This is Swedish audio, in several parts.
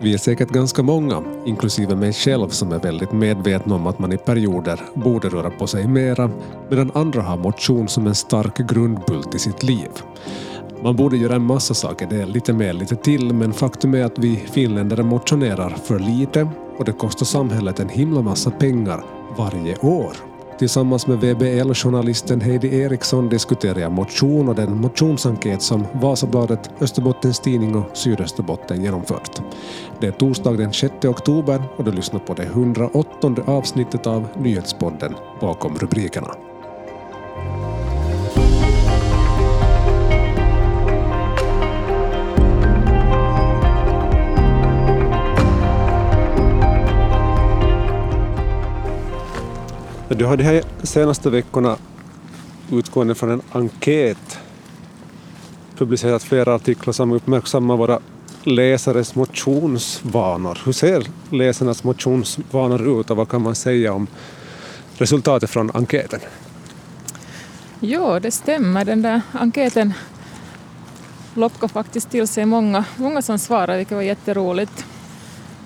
Vi är säkert ganska många, inklusive mig själv, som är väldigt medvetna om att man i perioder borde röra på sig mera, medan andra har motion som en stark grundbult i sitt liv. Man borde göra en massa saker, det är lite mer, lite till, men faktum är att vi finländare motionerar för lite och det kostar samhället en himla massa pengar varje år. Tillsammans med VBL-journalisten Heidi Eriksson diskuterar jag motion och den motionsenkät som Vasabladet, Österbottens Tidning och Sydösterbotten genomfört. Det är torsdag den 6 oktober och du lyssnar på det 108 avsnittet av nyhetspodden Bakom rubrikerna. Du har de här senaste veckorna utgående från en enkät publicerat flera artiklar som uppmärksammar våra läsares motionsvanor. Hur ser läsarnas motionsvanor ut och vad kan man säga om resultatet från enkäten? Jo, det stämmer. Den där enkäten lockade faktiskt till sig många, många som svarade, vilket var jätteroligt.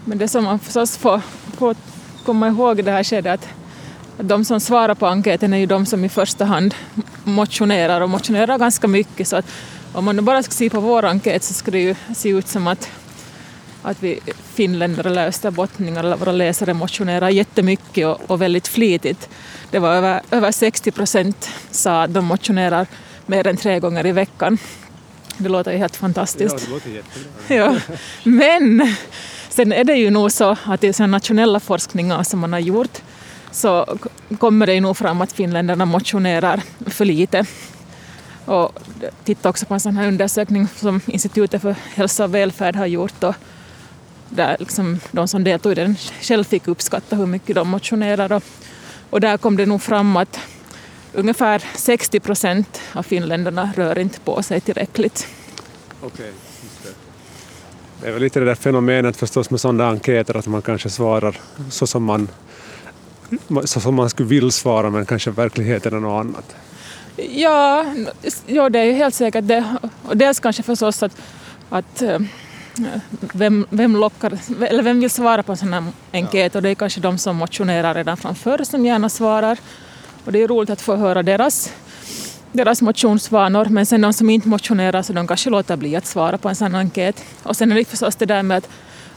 Men det som man förstås får, får komma ihåg i det här skedet att de som svarar på enkäten är ju de som i första hand motionerar och motionerar ganska mycket så att om man bara ska se på vår enkät så skulle det ju se ut som att, att vi finländare eller österbottningar eller våra läsare motionerar jättemycket och, och väldigt flitigt. Det var över, över 60 procent sa att de motionerar mer än tre gånger i veckan. Det låter ju helt fantastiskt. Ja, det låter jättebra. Ja. Men sen är det ju nog så att i nationella forskningar som man har gjort så kommer det ju nog fram att finländarna motionerar för lite. Och titta också på en sån här undersökning som Institutet för hälsa och välfärd har gjort och där liksom de som deltog i den själv fick uppskatta hur mycket de motionerar. Och, och där kom det nog fram att ungefär 60 procent av finländarna rör inte på sig tillräckligt. Okej, det. Det är väl lite det där fenomenet förstås med sådana enkäter att man kanske svarar så som man så som man skulle vilja svara men kanske verkligheten är något annat. Ja, ja det är ju helt säkert det. Och dels kanske förstås att, att eh, vem, vem, lockar, eller vem vill svara på en sån här enkät och det är kanske de som motionerar redan från förr som gärna svarar. Och det är roligt att få höra deras, deras motionsvanor men sen de som inte motionerar så de kanske låter bli att svara på en sån enkät. Och sen är det förstås det där med att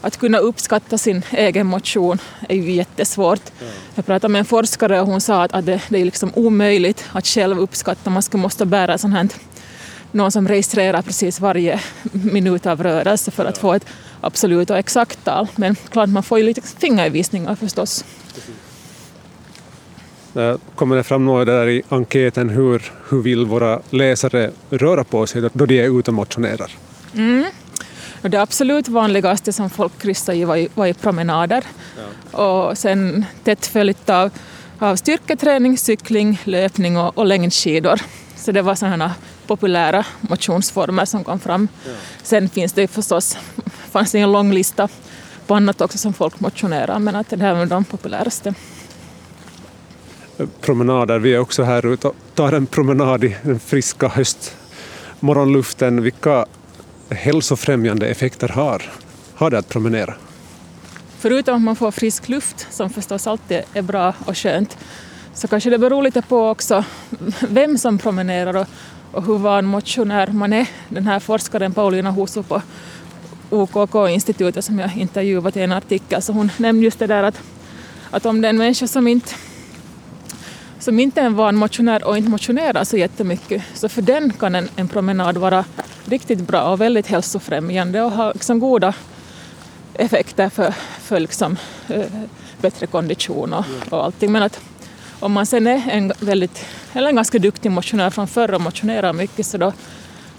att kunna uppskatta sin egen motion är ju jättesvårt. Ja. Jag pratade med en forskare och hon sa att, det, det, är liksom omöjligt att själv uppskatta. Man ska måste bära sån här, någon som registrerar precis varje minut av rörelse för att få ett absolut och exakt tal. Men klart, man får ju lite fingervisningar förstås. Kommer det fram något där i enkäten hur, hur vill våra läsare röra på sig då de är ute och motionerar? Mm. Och det absolut vanligaste som folk kryssade i var ju, var ju promenader. Ja. Och sen tätt följt av, av styrketräning, cykling, löpning och, och längdskidor. Så det var sådana populära motionsformer som kom fram. Ja. Sen finns det förstås fanns det en lång lista på annat också som folk motionerar men att det här var de populäraste. Promenader, vi är också här ute och tar en promenad i den friska höstmorgonluften. Vilka hälsofrämjande effekter har, har det att promenera? Förutom att man får frisk luft, som förstås alltid är bra och skönt, så kanske det beror lite på också vem som promenerar och, och hur van motionär man är. Den här forskaren Paulina Husu på OKK-institutet som jag intervjuat i en artikel, så hon nämnde just det där att, att om det är en människa som inte som inte är en van motionär och inte motionerar så jättemycket, så för den kan en, en promenad vara riktigt bra och väldigt hälsofrämjande och ha liksom goda effekter för, för liksom, äh, bättre kondition och, och allting. Men att om man sen är en, väldigt, eller en ganska duktig motionär från förr och motionerar mycket så då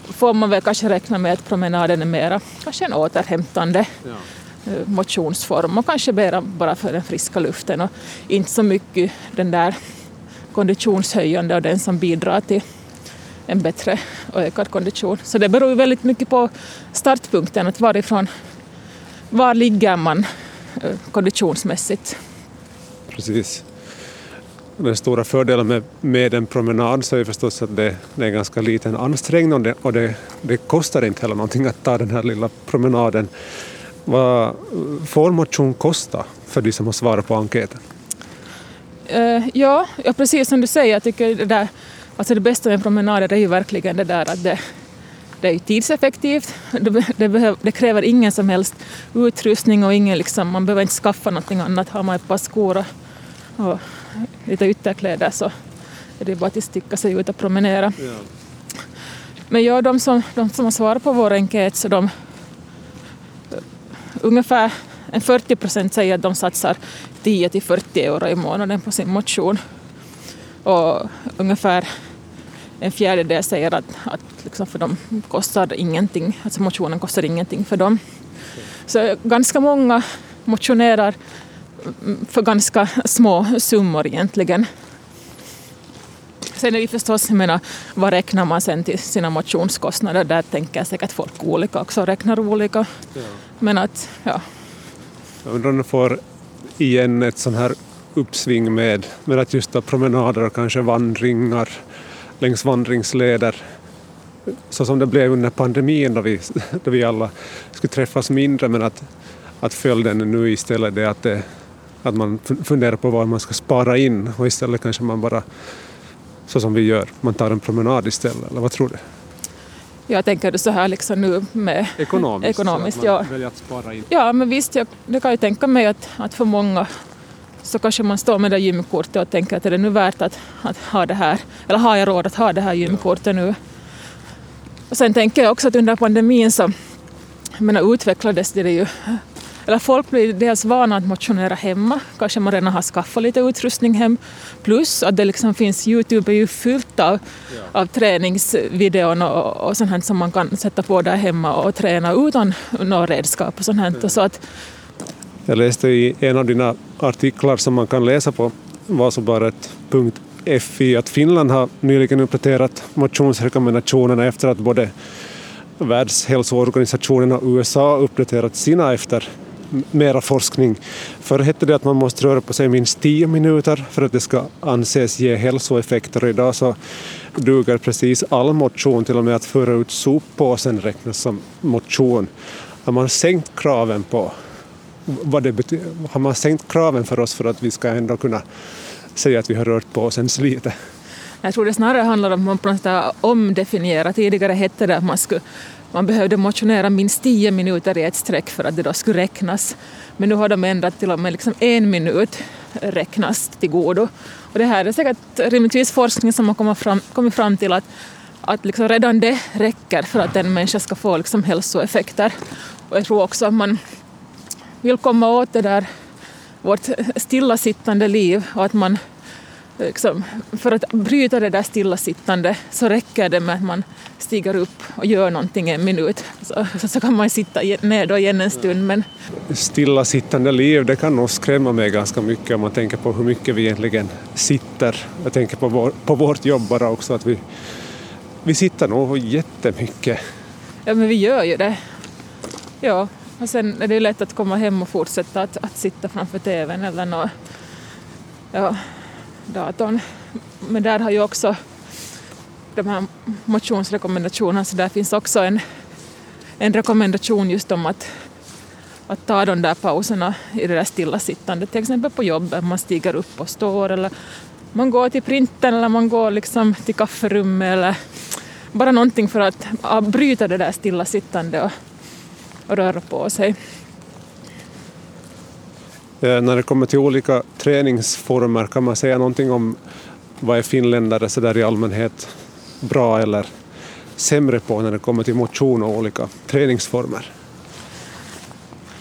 får man väl kanske räkna med att promenaden är mera kanske en återhämtande ja. Eh, motionsform och kanske mera bara för den friska luften och inte så mycket den där konditionshöjande och den som bidrar till en bättre och ökad kondition. Så det beror ju väldigt mycket på startpunkten, att varifrån, var ligger man eh, konditionsmässigt. Precis. Den stora fördelen med, med en promenad så är förstås att det, det är en ganska liten ansträngning och, det, och det, det, kostar inte heller någonting att ta den här lilla promenaden. Vad får motion kosta för de som har svarat på enkäten? Uh, ja, ja, precis som du säger, jag tycker det, där, alltså det bästa med promenader är ju verkligen det där att det, det är tidseffektivt, det, det, behöv, det, kräver ingen som helst utrustning och ingen liksom, man behöver inte skaffa någonting annat. Har man ett par skor och, och lite ytterkläder så är det bara att sticka sig ut och promenera. Ja. Men ja, de som, de som har svarat på vår enkät så de ungefär en 40 procent säger att de satsar 10 till 40 euro i månaden på sin motion. Och ungefär en fjärdedel säger att, att liksom för dem kostar ingenting, alltså motionen kostar ingenting för dem. Så ganska många motionerar för ganska små summor egentligen. Sen är det förstås, jag menar, vad räknar man sen till sina motionskostnader? Där tänker säkert folk olika också, räknar olika. Ja. Men att, ja. Jag undrar om du får igen ett sånt här uppsving med, med att just promenader och kanske vandringar längs vandringsleder så som det blev under pandemin då vi, då vi alla skulle träffas mindre men att, att följden nu istället är att, det, att man funderar på vad man ska spara in och istället kanske man bara så som vi gör, man tar en promenad istället, eller vad tror du? Jag tänker du så här liksom nu med ekonomiskt, ekonomiskt ja. att spara in. Ja, men visst, jag, det kan ju tänka mig att, att för många så kanske man står med det gymkortet och tänker att är det nu värt att, att ha det här, eller har jag råd att ha det här gymkortet nu? Och sen tänker jag också att under pandemin så menar, utvecklades det ju eller folk blir dels vana att motionera hemma, kanske man redan har skaffat lite utrustning hem, plus att det liksom finns, Youtube är ju fyllt av, ja. av träningsvideon och, och sånt här som man kan sätta på där hemma och träna utan några redskap och sånt här. Och så att, jag läste i en av dina artiklar som man kan läsa på vasobaret.fi att Finland har nyligen uppdaterat motionsrekommendationerna efter att både Världshälsoorganisationen och USA uppdaterat sina efter mera forskning. Förr hette det att man måste röra på sig minst 10 minuter för att det ska anses ge hälsoeffekter. Idag så duger precis all motion, till och med att föra ut soppåsen räknas som motion. Har man sänkt kraven på vad det betyder, har man sänkt kraven för oss för att vi ska ändå kunna säga att vi har rört på oss ens lite? Jag tror det snarare handlar om att man omdefiniera. Tidigare hette det att man skulle man behövde motionera minst tio minuter i ett streck för att det då skulle räknas. Men nu har de ändrat till och med liksom en minut räknas till godo. Och det här är säkert rimligtvis forskning som har kommit fram, kommit fram till att, att liksom redan det räcker för att en människa ska få liksom hälsoeffekter. Och jag tror också att man vill komma åt det där vårt stillasittande liv och att man liksom, för att bryta det där stillasittande så räcker det med att man stiger upp och gör någonting en minut. Så, så kan man sitta ner då igen en stund. Men... Stillasittande liv, det kan nog skrämma mig ganska mycket om man tänker på hur mycket vi egentligen sitter. Jag tänker på, vår, på vårt jobb bara också, att vi, vi sitter nog jättemycket. Ja, men vi gör ju det. Ja, och sen är det lätt att komma hem och fortsätta att, att sitta framför TVn eller något. Ja, datorn. Men där har ju också de här motionsrekommendationerna så där finns också en, en rekommendation just om att, att ta de där pauserna i det där stillasittandet, till exempel på jobbet, man stiger upp och står eller man går till printen eller man går liksom till kafferummet eller bara någonting för att bryta det där stillasittandet och, och röra på sig. Eh, när det kommer till olika träningsformer, kan man säga någonting om vad är finländare så där i allmänhet bra eller sämre på när det kommer till motion och olika träningsformer?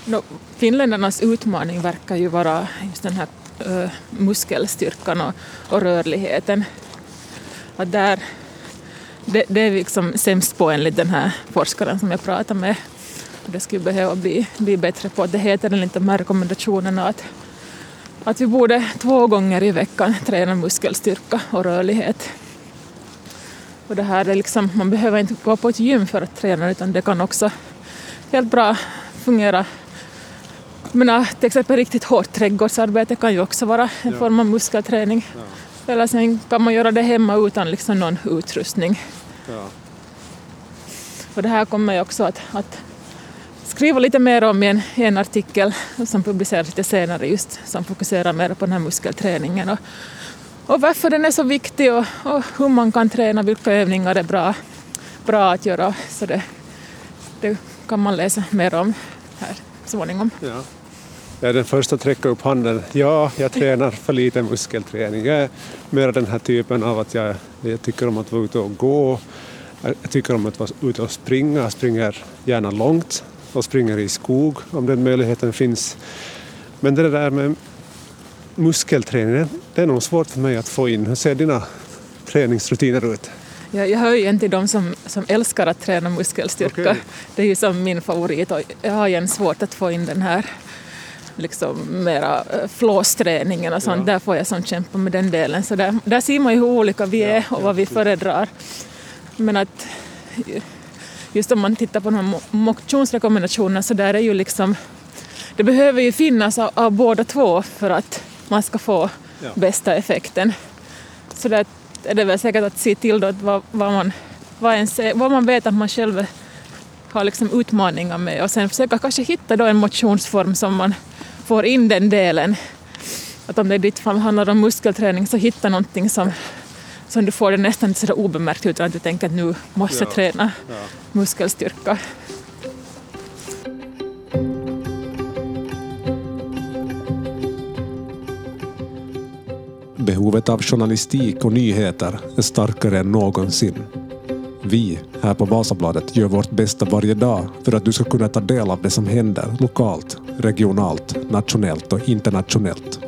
No, finländarnas utmaning verkar ju vara just den här uh, muskelstyrkan och, och, rörligheten. Att där, det, det är liksom sämst på enligt den här forskaren som jag pratade med det skulle behöva bli, bli bättre på. Det heter enligt de här rekommendationerna att, att vi borde två gånger i veckan träna muskelstyrka och rörlighet. Och det här är liksom, man behöver inte gå på ett gym för att träna utan det kan också helt bra fungera. Men till exempel riktigt hårt trädgårdsarbete kan ju också vara en ja. form av muskelträning. Ja. Eller sen kan man göra det hemma utan liksom någon utrustning. Ja. Och det här kommer ju också att, att skriva lite mer om i en, i en artikel som publiceras lite senare just som fokuserar mer på den här muskelträningen och, och varför den är så viktig och, och hur man kan träna, vilka övningar är bra, bra att göra. Så det, det kan man läsa mer om här småningom. Ja. Jag är den första att räcka upp handen. Ja, jag tränar för lite muskelträning. Jag är mer den här typen av att jag, jag tycker om att vara ute och gå. Jag tycker om att vara ute och springa. Jag springer gärna långt och springer i skog om den möjligheten finns. Men det där med muskelträning, det är nog svårt för mig att få in. Hur ser dina träningsrutiner ut? Jag, jag hör ju en till de som, som älskar att träna muskelstyrka. Okay. Det är ju som min favorit och jag har igen svårt att få in den här liksom mera eh, flåsträningen och sånt. Ja. Där får jag som kämpa med den delen. Så där, där ser man ju hur olika vi är och vad vi föredrar. Men att just om man tittar på de här motionsrekommendationerna så där är ju liksom det behöver ju finnas av, av båda två för att man ska få ja. bästa effekten. Så där är det väl säkert att se till då att vad, vad, man, vad, ens, vad man vet att man själv har liksom utmaningar med och sen försöka kanske hitta då en motionsform som man får in den delen. Att om det i ditt fall handlar om muskelträning så hitta någonting som, som du får det nästan sådär obemärkt utan att du tänker att nu måste jag ja. träna ja. muskelstyrka. Behovet av journalistik och nyheter är starkare än någonsin. Vi här på Vasabladet gör vårt bästa varje dag för att du ska kunna ta del av det som händer lokalt, regionalt, nationellt och internationellt.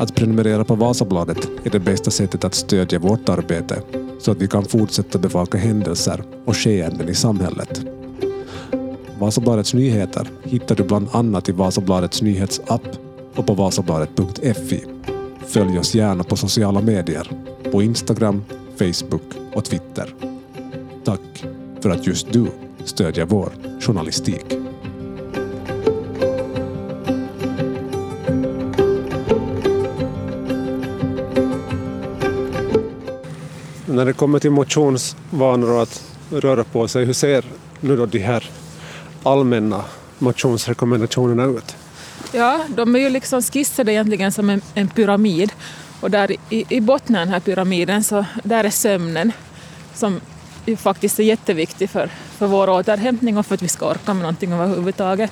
Att prenumerera på Vasabladet är det bästa sättet att stödja vårt arbete så att vi kan fortsätta bevaka händelser och skeenden i samhället. Vasabladets nyheter hittar du bland annat i Vasabladets nyhetsapp och på vasabladet.fi. Följ oss gärna på sociala medier, på Instagram, Facebook och Twitter. Tack för att just du stödjer vår journalistik. När det kommer till motionsvanor och att röra på sig, hur ser nu då de här allmänna motionsrekommendationerna ut? Ja, de är ju liksom skissade egentligen som en, en pyramid och där i, i botten av den här pyramiden så där är sömnen som ju faktiskt är jätteviktig för, för vår återhämtning och för att vi ska orka med någonting överhuvudtaget.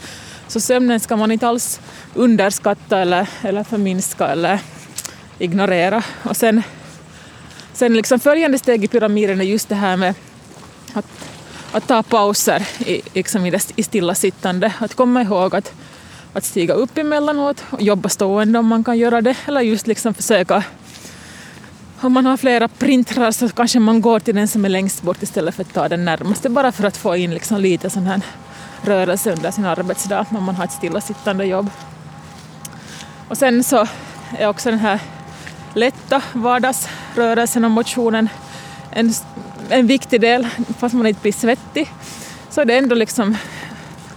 Så sömnen ska man inte alls underskatta eller, eller förminska eller ignorera. Och sen, sen liksom följande steg i pyramiden är just det här med att, att ta pauser i, liksom i, det, i stillasittande. Att komma ihåg att, att stiga upp emellanåt och jobba stående om man kan göra det eller just liksom försöka om man har flera printrar så kanske man går till den som är längst bort istället för att ta den närmaste bara för att få in liksom lite sån här rörelse under sin arbetsdag när man har ett stillasittande jobb. Och sen så är också den här lätta vardagsrörelsen och motionen en, en viktig del, fast man inte blir svettig. Så det är ändå liksom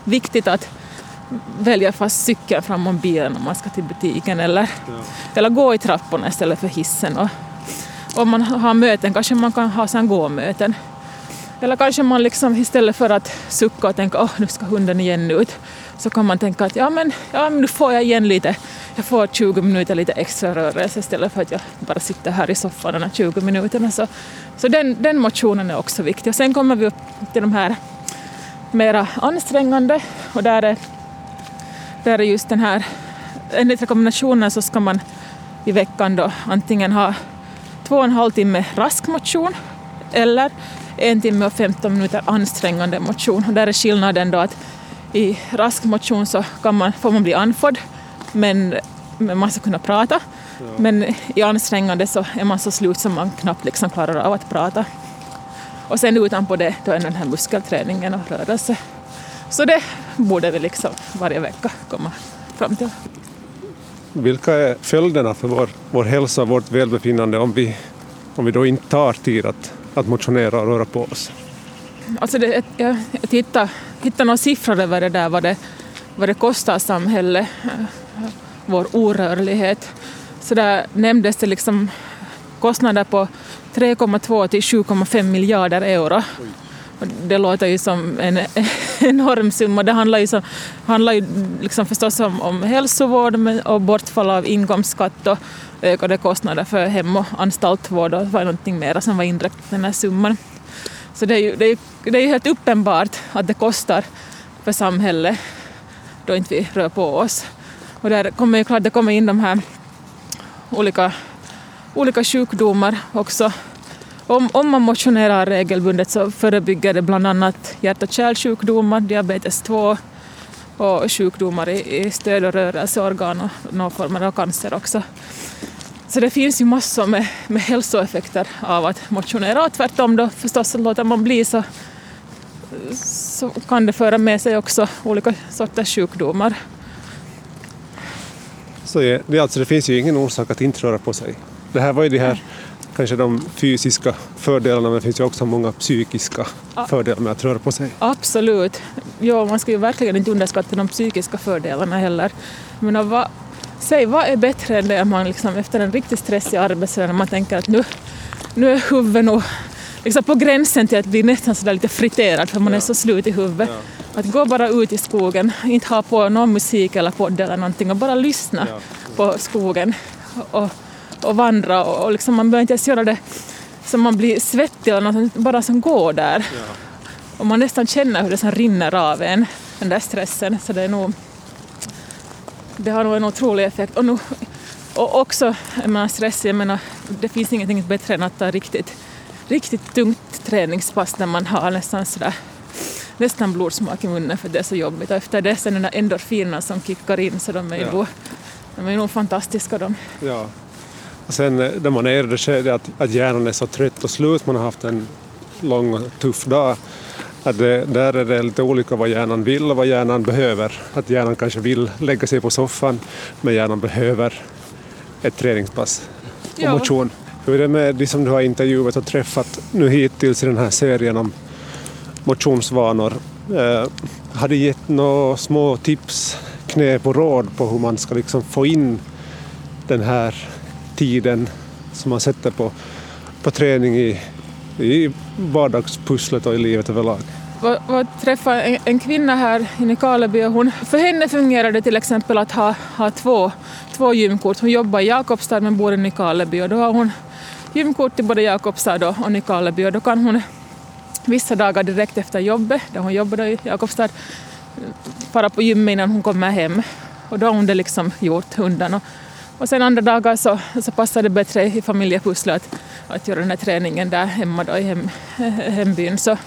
viktigt att välja fast cykeln framom bilen om man ska till butiken eller, ja. eller gå i trapporna istället för hissen och om man har möten kanske man kan ha sen gåmöten. Eller kanske man liksom istället för att sucka och tänka åh oh, nu ska hunden igen ut så kan man tänka att ja men, ja men nu får jag igen lite, jag får 20 minuter lite extra rörelse istället för att jag bara sitter här i soffan de här 20 minuterna. Så, så den, den motionen är också viktig. Och sen kommer vi upp till de här mera ansträngande och där är, där är just den här, enligt rekommendationen så ska man i veckan då antingen ha två och en halv timme rask motion eller en timme och 15 minuter ansträngande motion. Och där är skillnaden då att i rask motion så kan man, får man bli andfådd men, men man ska kunna prata. Ja. Men i ansträngande så är man så slut som man knappt liksom klarar av att prata. Och sen utanpå det då är den här muskelträningen och rörelse. Så det borde vi liksom varje vecka komma fram till. Vilka är följderna för vår, vår hälsa och vårt välbefinnande om vi, om vi då inte tar tid att, att motionera och röra på oss? Alltså det, jag hittade, hittade några siffror över det där, vad det, vad det kostar samhället, vår orörlighet. Så där nämndes det liksom kostnader på 3,2 till 7,5 miljarder euro det låter ju som en enorm summa. Det handlar ju, som, handlar ju liksom förstås om, om hälsovård och bortfall av inkomstskatt och ökade kostnader för hem och anstaltvård och var någonting mer som var inräknat i den här summan. Så det är, ju, det, är, det är ju helt uppenbart att det kostar för samhället då inte vi rör på oss. Och där kommer ju klart det kommer in de här olika, olika sjukdomar också. Om, om man motionerar regelbundet så förebygger det bland annat hjärt och kärlsjukdomar, diabetes 2 och sjukdomar i, i stöd och rörelseorgan och några former av cancer också. Så det finns ju massor med, med hälsoeffekter av att motionera och tvärtom då förstås låter man bli så, så kan det föra med sig också olika sorters sjukdomar. Så det, alltså, det finns ju ingen orsak att inte röra på sig. Det här var ju de här kanske de fysiska fördelarna men det finns ju också många psykiska ja. fördelar med att röra på sig. Absolut. Ja, man ska ju verkligen inte underskatta de psykiska fördelarna heller. Men vad, säg, vad är bättre än det att man liksom efter en riktigt stressig arbetsdag när man tänker att nu, nu är huvudet nog liksom på gränsen till att bli nästan sådär lite friterad för man är så slut i huvudet. Ja. Att gå bara ut i skogen, inte ha på någon musik eller podd eller någonting och bara lyssna ja. på skogen och, och vandra och, och liksom man behöver inte ens göra det så man blir svettig eller något, bara som går där. Ja. Och man nästan känner hur det som rinner av en, den där stressen. Så det är nog det har nog en otrolig effekt. Och, nu, och också, menar stress, jag menar, det finns ingenting bättre än att ta riktigt, riktigt tungt träningspass när man har nästan sådär nästan blodsmak i munnen för det är så jobbigt. Och efter det sen den där endorfinerna som kickar in så de är ju ja. de är nog fantastiska de. Ja. Sen när eh, man är i det skedet att, att hjärnan är så trött och slut, man har haft en lång och tuff dag, att det, där är det lite olika vad hjärnan vill och vad hjärnan behöver. Att hjärnan kanske vill lägga sig på soffan men hjärnan behöver ett träningspass och ja. motion. Hur är det med de som du har intervjuat och träffat nu hittills i den här serien om motionsvanor? Eh, har du gett några små tips, knep och råd på hur man ska liksom få in den här tiden som man sätter på, på träning i, i vardagspusslet och i livet överlag. Jag träffade en, en, kvinna här i Nykarleby och hon, för henne fungerar det till exempel att ha, ha två, två gymkort. Hon jobbar i Jakobstad men bor i Nykarleby och då har hon gymkort till både Jakobstad och, och Nykarleby och då kan hon vissa dagar direkt efter jobbet, där hon jobbade i Jakobstad, eh, fara på gymmet innan hon kommer hem. Och då har hon det liksom gjort undan. Och, sen andra dagar så, så passar det bättre i familjepusslet att, att göra den här träningen där hemma då i hem, hembyn. Så,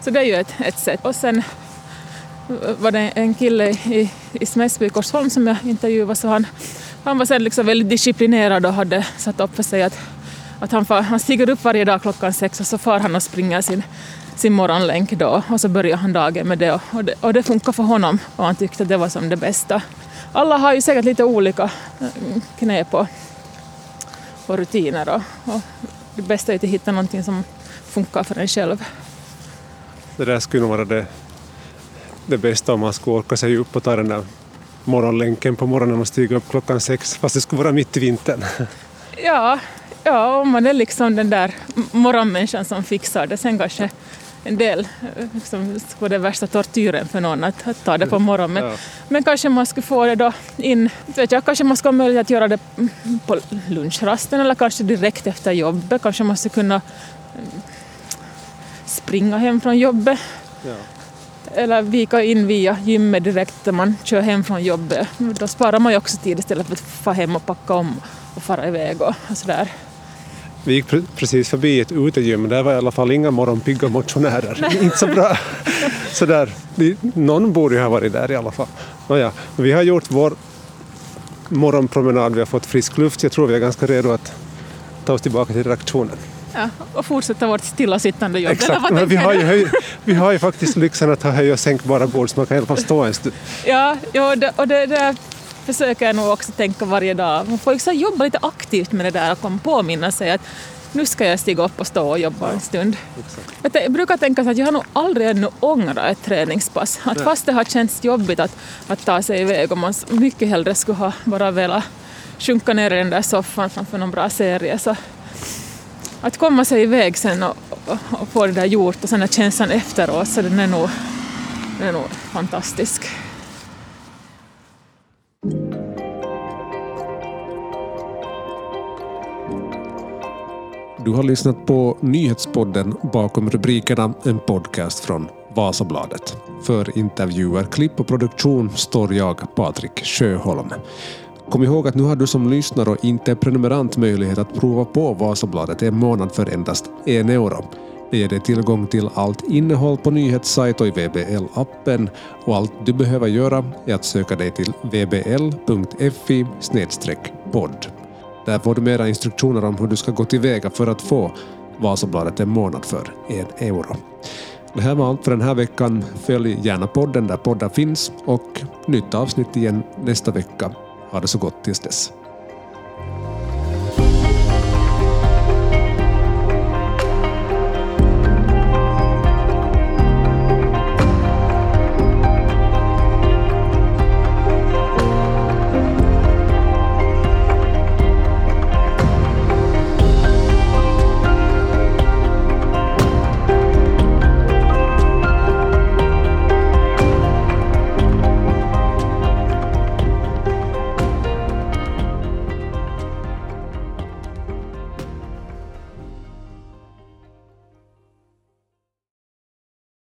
så det är ju ett, ett sätt. Och sen var det en kille i, i Smedsby, Korsholm, som jag intervjuade, så han, han var sen liksom väldigt disciplinerad och hade satt upp för sig att, att han, far, han stiger upp varje dag klockan sex och så far han och springer sin, sin morgonlänk då och så börjar han dagen med det och, och det och det funkar för honom och han tyckte att det var som det bästa. Alla har ju säkert lite olika knep och, och rutiner och, och det bästa är att hitta någonting som funkar för en själv. Det där skulle nog vara det, det bästa om man skulle orka sig upp och ta den där morgonlänken på morgonen och stiga upp klockan sex fast det skulle vara mitt i vintern. Ja, ja om man är liksom den där morgonmänniskan som fixar det. Sen kanske en del liksom, skulle det värsta tortyren för någon att, att ta det på morgonen. Men, ja. men kanske man skulle få det då in, vet jag, kanske man skulle ha möjlighet att göra det på lunchrasten eller kanske direkt efter jobbet. Kanske man skulle kunna springa hem från jobbet. Ja. Eller vika in via gymmet direkt när man kör hem från jobbet. Då sparar man ju också tid istället för att få hem och packa om och fara iväg och, och sådär. Vi gick precis förbi ett utegym, där var i alla fall inga morgonpigga motionärer. Inte så bra. så där, någon borde ju ha varit där i alla fall. Nåja, vi har gjort vår morgonpromenad, vi har fått frisk luft. Jag tror vi är ganska redo att ta oss tillbaka till redaktionen. Ja, och fortsätta vårt stillasittande jobb. Exakt, men vi har, ju höj, vi har ju faktiskt lyxen att ha höj och sänkbara bord så man kan i alla fall stå en stund. Ja, ja och det, det försöker jag nog också tänka varje dag. Man får liksom jobba lite aktivt med det där och påminna sig att nu ska jag stiga upp och stå och jobba en stund. Ja, jag brukar tänka att jag har nog aldrig ännu ångrat ett träningspass. Att fast det har känts jobbigt att, att ta sig iväg och man mycket hellre skulle ha bara velat sjunka ner i den där soffan framför någon bra serie så att komma sig iväg sen och, och, och få det där gjort och sen känslan efteråt så den är nog, den är nog fantastisk. Du har lyssnat på nyhetspodden Bakom rubrikerna, en podcast från Vasabladet. För intervjuer, klipp och produktion står jag, Patrik Sjöholm. Kom ihåg att nu har du som lyssnar och inte är prenumerant möjlighet att prova på Vasabladet en månad för endast en euro. Det ger dig tillgång till allt innehåll på nyhetssajt och i VBL-appen och allt du behöver göra är att söka dig till vbl.fi podd. Där får du mera instruktioner om hur du ska gå tillväga för att få Vasabladet en månad för en euro. Det här var allt för den här veckan. Följ gärna podden där poddar finns och nytt avsnitt igen nästa vecka. Ha det så gott tills dess.